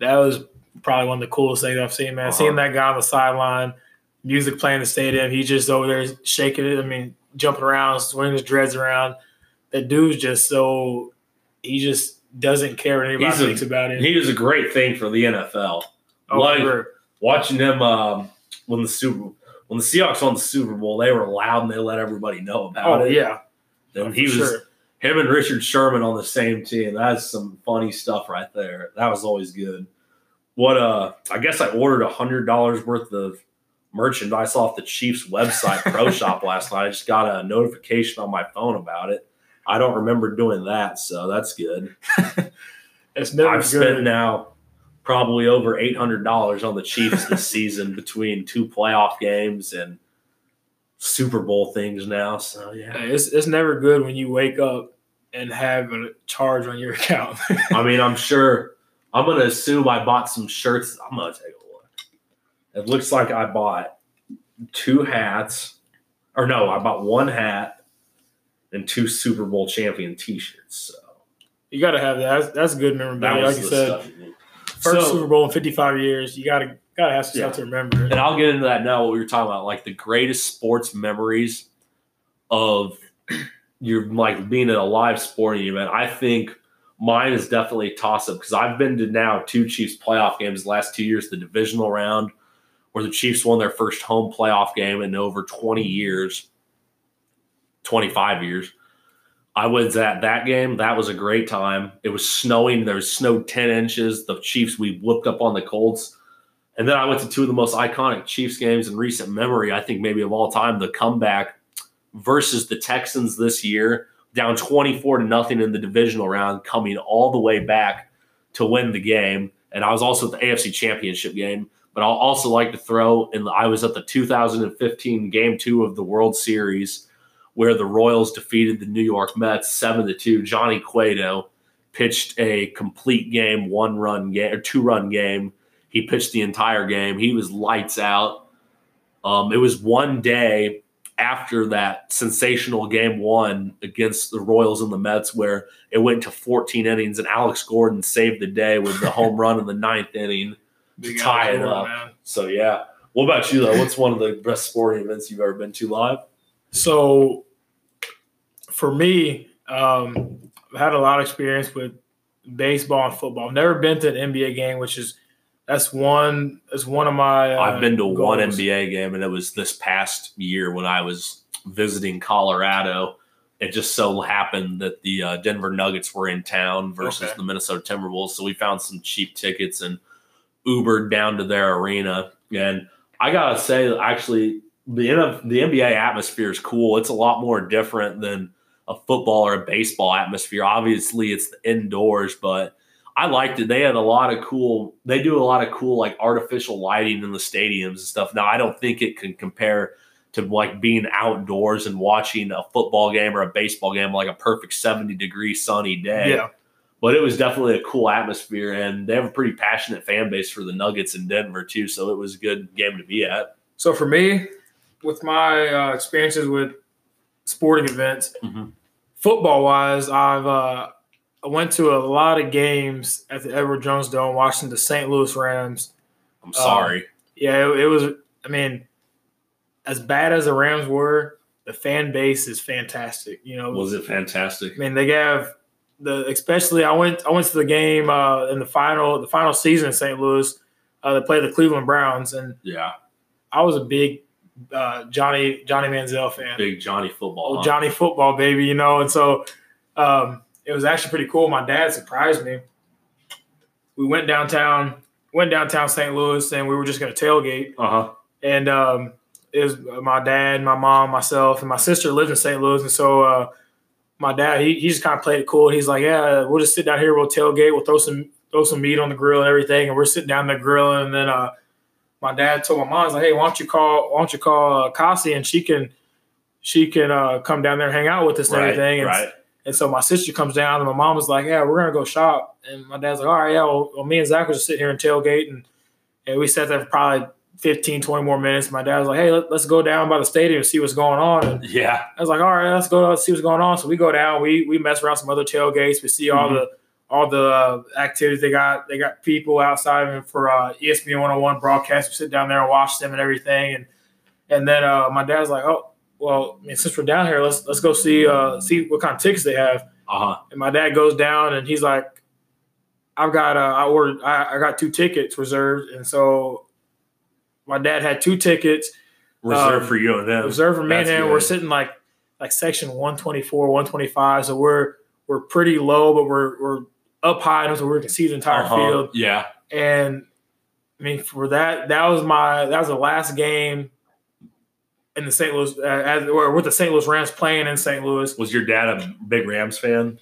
That was probably one of the coolest things I've seen, man. Uh-huh. Seeing that guy on the sideline, music playing in the stadium, he just over there shaking it. I mean, jumping around, swinging his dreads around. That dude's just so he just doesn't care what anybody a- thinks about him. He was a great thing for the NFL. Oh, like- Watching him um, when the Super when the Seahawks won the Super Bowl, they were loud and they let everybody know about oh it. yeah, And he was sure. him and Richard Sherman on the same team. That's some funny stuff right there. That was always good. What uh I guess I ordered a hundred dollars worth of merchandise off the Chiefs website Pro Shop last night. I just got a notification on my phone about it. I don't remember doing that, so that's good. It's never I've spent good. now probably over eight hundred dollars on the Chiefs this season between two playoff games and Super Bowl things now. So yeah. It's it's never good when you wake up and have a charge on your account. I mean, I'm sure. I'm gonna assume I bought some shirts. I'm gonna take a look. It looks like I bought two hats, or no, I bought one hat and two Super Bowl champion T-shirts. So you got to have that. That's, that's good memorabilia. Like you said, stuff. First So- Super Bowl in 55 years. You got to got to ask yourself Yeah. to remember. and I'll get into that now. What we were talking about, like the greatest sports memories of your like being at a live sporting event. I think mine is definitely a toss up because I've been to now two Chiefs playoff games the last two years, the divisional round where the Chiefs won their first home playoff game in over 20 years, 25 years. I was at that game. That was a great time. It was snowing. There was snow 10 inches. The Chiefs, we whooped up on the Colts. And then I went to two of the most iconic Chiefs games in recent memory, I think maybe of all time, the comeback versus the Texans this year, down 24 to nothing in the divisional round, coming all the way back to win the game. And I was also at the AFC Championship game. But I'll also like to throw in I was at the 2015 game two of the World Series where the Royals defeated the New York Mets 7 to 2. Johnny Cueto pitched a complete game, one run game or two run game. He pitched the entire game. He was lights out. Um, it was one day after that sensational game one against the Royals and the Mets where it went to 14 innings and Alex Gordon saved the day with the home run in the ninth inning. Big tie it up. man. So yeah. What about you though? What's one of the best sporting events you've ever been to live? So for me, um, I've had a lot of experience with baseball and football. I've never been to an NBA game, which is that's one that's one of my. Uh, I've been to one. NBA game, and it was this past year when I was visiting Colorado. It just so happened that the uh, Denver Nuggets were in town versus Okay. the Minnesota Timberwolves, so we found some cheap tickets and Ubered down to their arena. And I gotta say, actually, the the NBA atmosphere is cool. It's a lot more different than a football or a baseball atmosphere. Obviously, it's the indoors, but I liked it. They had a lot of cool. They do a lot of cool like artificial lighting in the stadiums and stuff. Now I don't think it can compare to like being outdoors and watching a football game or a baseball game like a perfect seventy degree sunny day. Yeah, But it was definitely a cool atmosphere, and they have a pretty passionate fan base for the Nuggets in Denver too. So it was a good game to be at. So for me, with my uh, experiences with sporting events, Mhm. football wise, I've uh, I went to a lot of games at the Edward Jones Dome watching the St. Louis Rams. I'm sorry. Yeah, it, it was. I mean, as bad as the Rams were, the fan base is fantastic. You know, was it fantastic? I mean, they have the especially. I went. I went to the game uh, in the final the final season in St. Louis. Uh, they played the Cleveland Browns, and Yeah, I was a big uh, Johnny Johnny Manziel fan. big Johnny football. huh? Johnny football baby, you know. And so um, it was actually pretty cool. My dad surprised me. We went downtown, went downtown St. Louis, and we were just going to tailgate. Uh huh. And um, it was my dad, my mom, myself, and my sister lived in St. Louis. And so uh, my dad, he, he just kind of played it cool. He's like, "Yeah, we'll just sit down here, we'll tailgate, we'll throw some throw some meat on the grill and everything." And we're sitting down there grilling, and then uh, my dad told my mom, "He's like, hey, why don't you call why don't you call uh, Cassie and she can." She can uh, come down there and hang out with us and Right. everything. And Right. and so my sister comes down, and my mom was like, "Yeah, we're gonna go shop." And my dad's like, "All right, yeah." Well, well me and Zach was just sitting here and tailgate, and and we sat there for probably 15, 20 more minutes. My dad was like, "Hey, let, us go down by the stadium and see what's going on." And Yeah. I was like, "All right, let's go let's see what's going on." So we go down, we we mess around some other tailgates, we see all Mhm. the all the uh, activities they got. They got people outside for uh, ESPN 101 broadcast. We sit down there and watch them and everything, and and then uh, my dad's like, "Oh, well, I mean, since we're down here, let's let's go see uh, see what kind of tickets they have." Uh huh. And my dad goes down and he's like, I've got, uh, I ordered, I, I got two tickets reserved. And so my dad had two tickets Reserved Um, for you and them. reserved for me and him. We're sitting like, like section 124, 125. So we're, we're pretty low, but we're, we're up high enough so we can see the entire Uh-huh. field. Yeah. And I mean, for that, that was my, that was the last game in the St. Louis, uh, as, or with the St. Louis Rams playing in St. Louis. Was your dad a big Rams fan,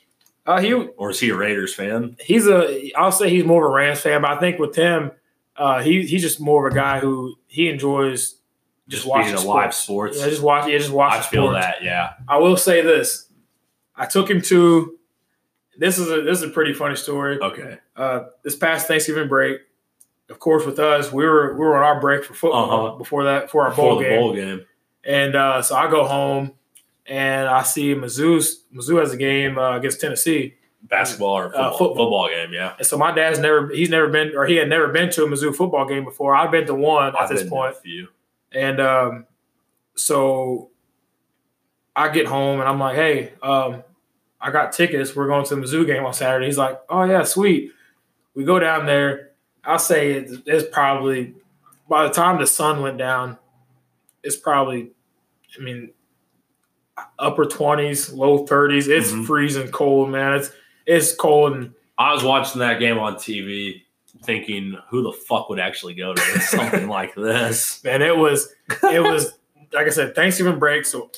Uh, he, or is he a Raiders fan? he's a I'll say he's more of a Rams fan, but I think with him, uh, he he's just more of a guy who he enjoys just, Just watching a live sports. sports. Yeah, just watch. Yeah, just watch. I the feel sports. that. Yeah. I will say this: I took him to. This is a this is a pretty funny story. Okay. Uh, this past Thanksgiving break, of course, with us, we were we were on our break for football Uh-huh. before that for our Before bowl game, bowl game. and uh, so I go home and I see Mizzou's Mizzou has a game uh, against Tennessee. Basketball or football, Uh, football. football game. Yeah. And so my dad's never he's never been or he had never been to a Mizzou football game before. I've been to one at I've this been to point. few. And um, so I get home and I'm like, hey, um, I got tickets. We're going to the Mizzou game on Saturday. He's like, oh yeah, sweet. We go down there. I'll say it's, it's probably by the time the sun went down, it's probably, I mean, upper twenties, low thirties. It's Mhm. freezing cold, man. It's it's cold and I was watching that game on TV, thinking, who the fuck would actually go to something like this? And it was it was like I said, Thanksgiving break. So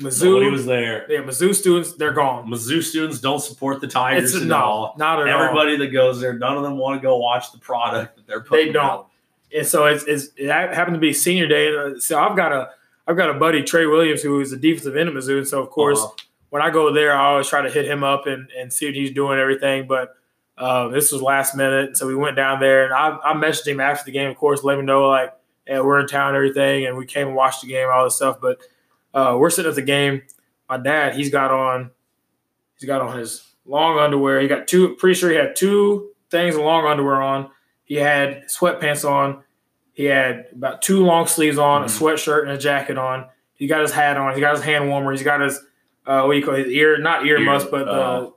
Mizzou, Nobody was there. yeah, Mizzou students, they're gone. Mizzou students don't support the Tigers It's at no, all. not at all. Everybody that goes there, none of them want to go watch the product that they're putting They don't. out. And so it's, it's it happened to be senior day. Uh, so I've got a I've got a buddy Trey Williams who is the defensive end at Mizzou. And so of course Uh-huh. when I go there, I always try to hit him up and, and see what he's doing everything. But uh, this was last minute, so we went down there and I, I messaged him after the game, of course, let him know like yeah, we're in town and everything, and we came and watched the game, all this stuff. But uh, we're sitting at the game. My dad, he's got on he's got on his long underwear. He got two pretty sure he had two things of long underwear on. He had sweatpants on. He had about two long sleeves on, Mhm. a sweatshirt, and a jacket on. He got his hat on. He got his hand warmer. He's got his uh, what do you call it? his ear, not ear, Ear, muffs, but the uh,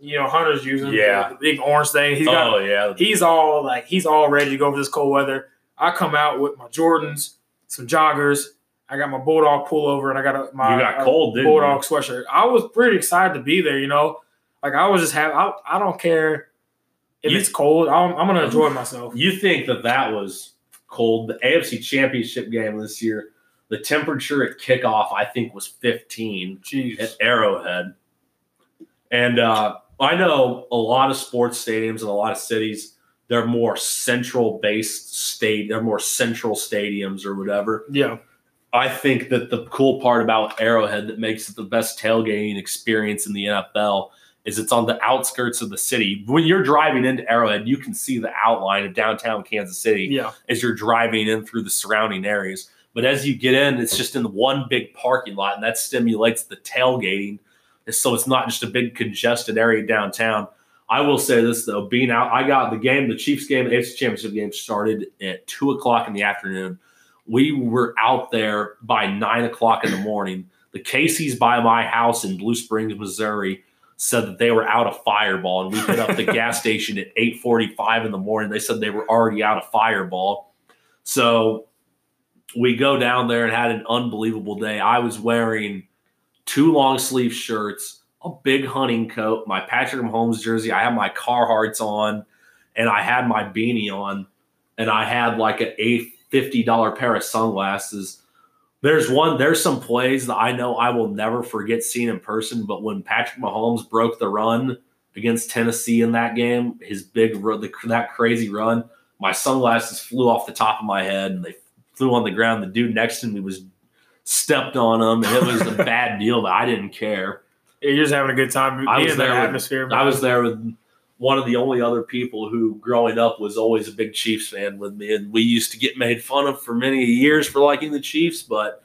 you know hunters using Yeah. the big orange thing. He's got oh yeah, he's all like he's all ready to go for this cold weather. I come out with my Jordans, some joggers. I got my bulldog pullover, and I got a, my You got cold, bulldog sweatshirt. I was pretty excited to be there. You know, like I was just have. I, I don't care if You- it's cold. I'm, I'm gonna enjoy myself. you think that that was cold? The AFC Championship game this year, the temperature at kickoff, I think, was 15 Jeez. at Arrowhead. And uh, I know a lot of sports stadiums in a lot of cities, they're more central based state, they're more central stadiums or whatever. Yeah. I think that the cool part about Arrowhead that makes it the best tailgating experience in the NFL is it's on the outskirts of the city. When you're driving into Arrowhead, you can see the outline of downtown Kansas City Yeah. as you're driving in through the surrounding areas. But as you get in, it's just in one big parking lot, and that stimulates the tailgating so it's not just a big congested area downtown. I will say this though, being out, I got the game, the Chiefs game, the AFC Championship game started at two o'clock in the afternoon. We were out there by nine o'clock in the morning. The Casey's by my house in Blue Springs, Missouri, said that they were out of Fireball, and we hit up the gas station at eight forty-five in the morning. They said they were already out of Fireball, so we go down there and had an unbelievable day. I was wearing two long sleeve shirts, a big hunting coat, my Patrick Mahomes jersey. I had my Carhartts on, and I had my beanie on, and I had like an eighth $50 pair of sunglasses. There's one, there's some plays that I know I will never forget seeing in person, but when Patrick Mahomes broke the run against Tennessee in that game, his big, the, that crazy run, my sunglasses flew off the top of my head and they flew on the ground. The dude next to me was stepped on them, and it was a bad deal, but I didn't care. You're just having a good time. I was there atmosphere. I was there with one of the only other people who, growing up, was always a big Chiefs fan with me, and we used to get made fun of for many years for liking the Chiefs, but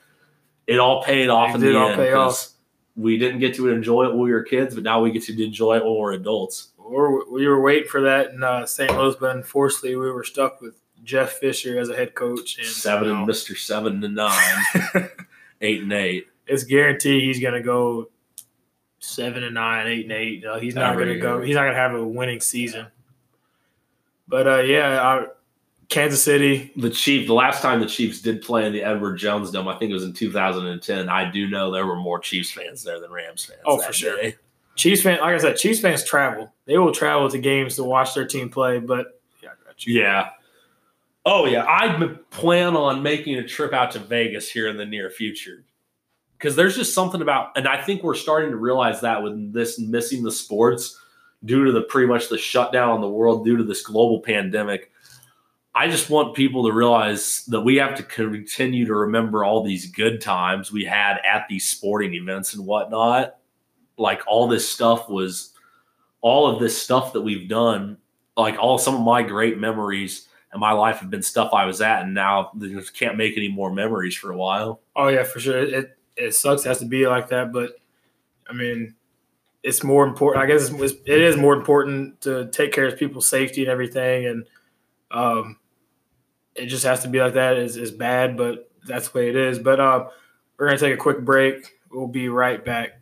it all paid off It in the all end. We didn't get to enjoy it when we were kids, but now we get to enjoy it when we're adults. Or we were waiting for that in uh, St. Louis, but unfortunately, we were stuck with Jeff Fisher as a head coach. And Seven you and Mister Seven and Nine, eight and eight. it's guaranteed he's going to go seven and nine, eight and eight. Uh, he's not Every going to go. He's not going to have a winning season. But uh, yeah, uh, Kansas City. The Chief, the last time the Chiefs did play in the Edward Jones Dome, I think it was in 2010. I do know there were more Chiefs fans there than Rams fans. Oh, for sure. day. Chiefs fan, like I said, Chiefs fans travel. They will travel to games to watch their team play. But yeah, I got you. Yeah. Oh yeah, I plan on making a trip out to Vegas here in the near future because there's just something about, and I think we're starting to realize that with this missing the sports due to the pretty much the shutdown on the world due to this global pandemic. I just want people to realize that we have to continue to remember all these good times we had at these sporting events and whatnot. Like all this stuff was, all of this stuff that we've done, like all some of my great memories in my life have been stuff I was at, and now just can't make any more memories for a while. Oh yeah, for sure. It it sucks. It has to be like that, but I mean, it's more important. I guess it's, it is more important to take care of people's safety and everything, and um, it just has to be like that. Is is bad, but that's the way it is. But uh, we're gonna take a quick break. We'll be right back.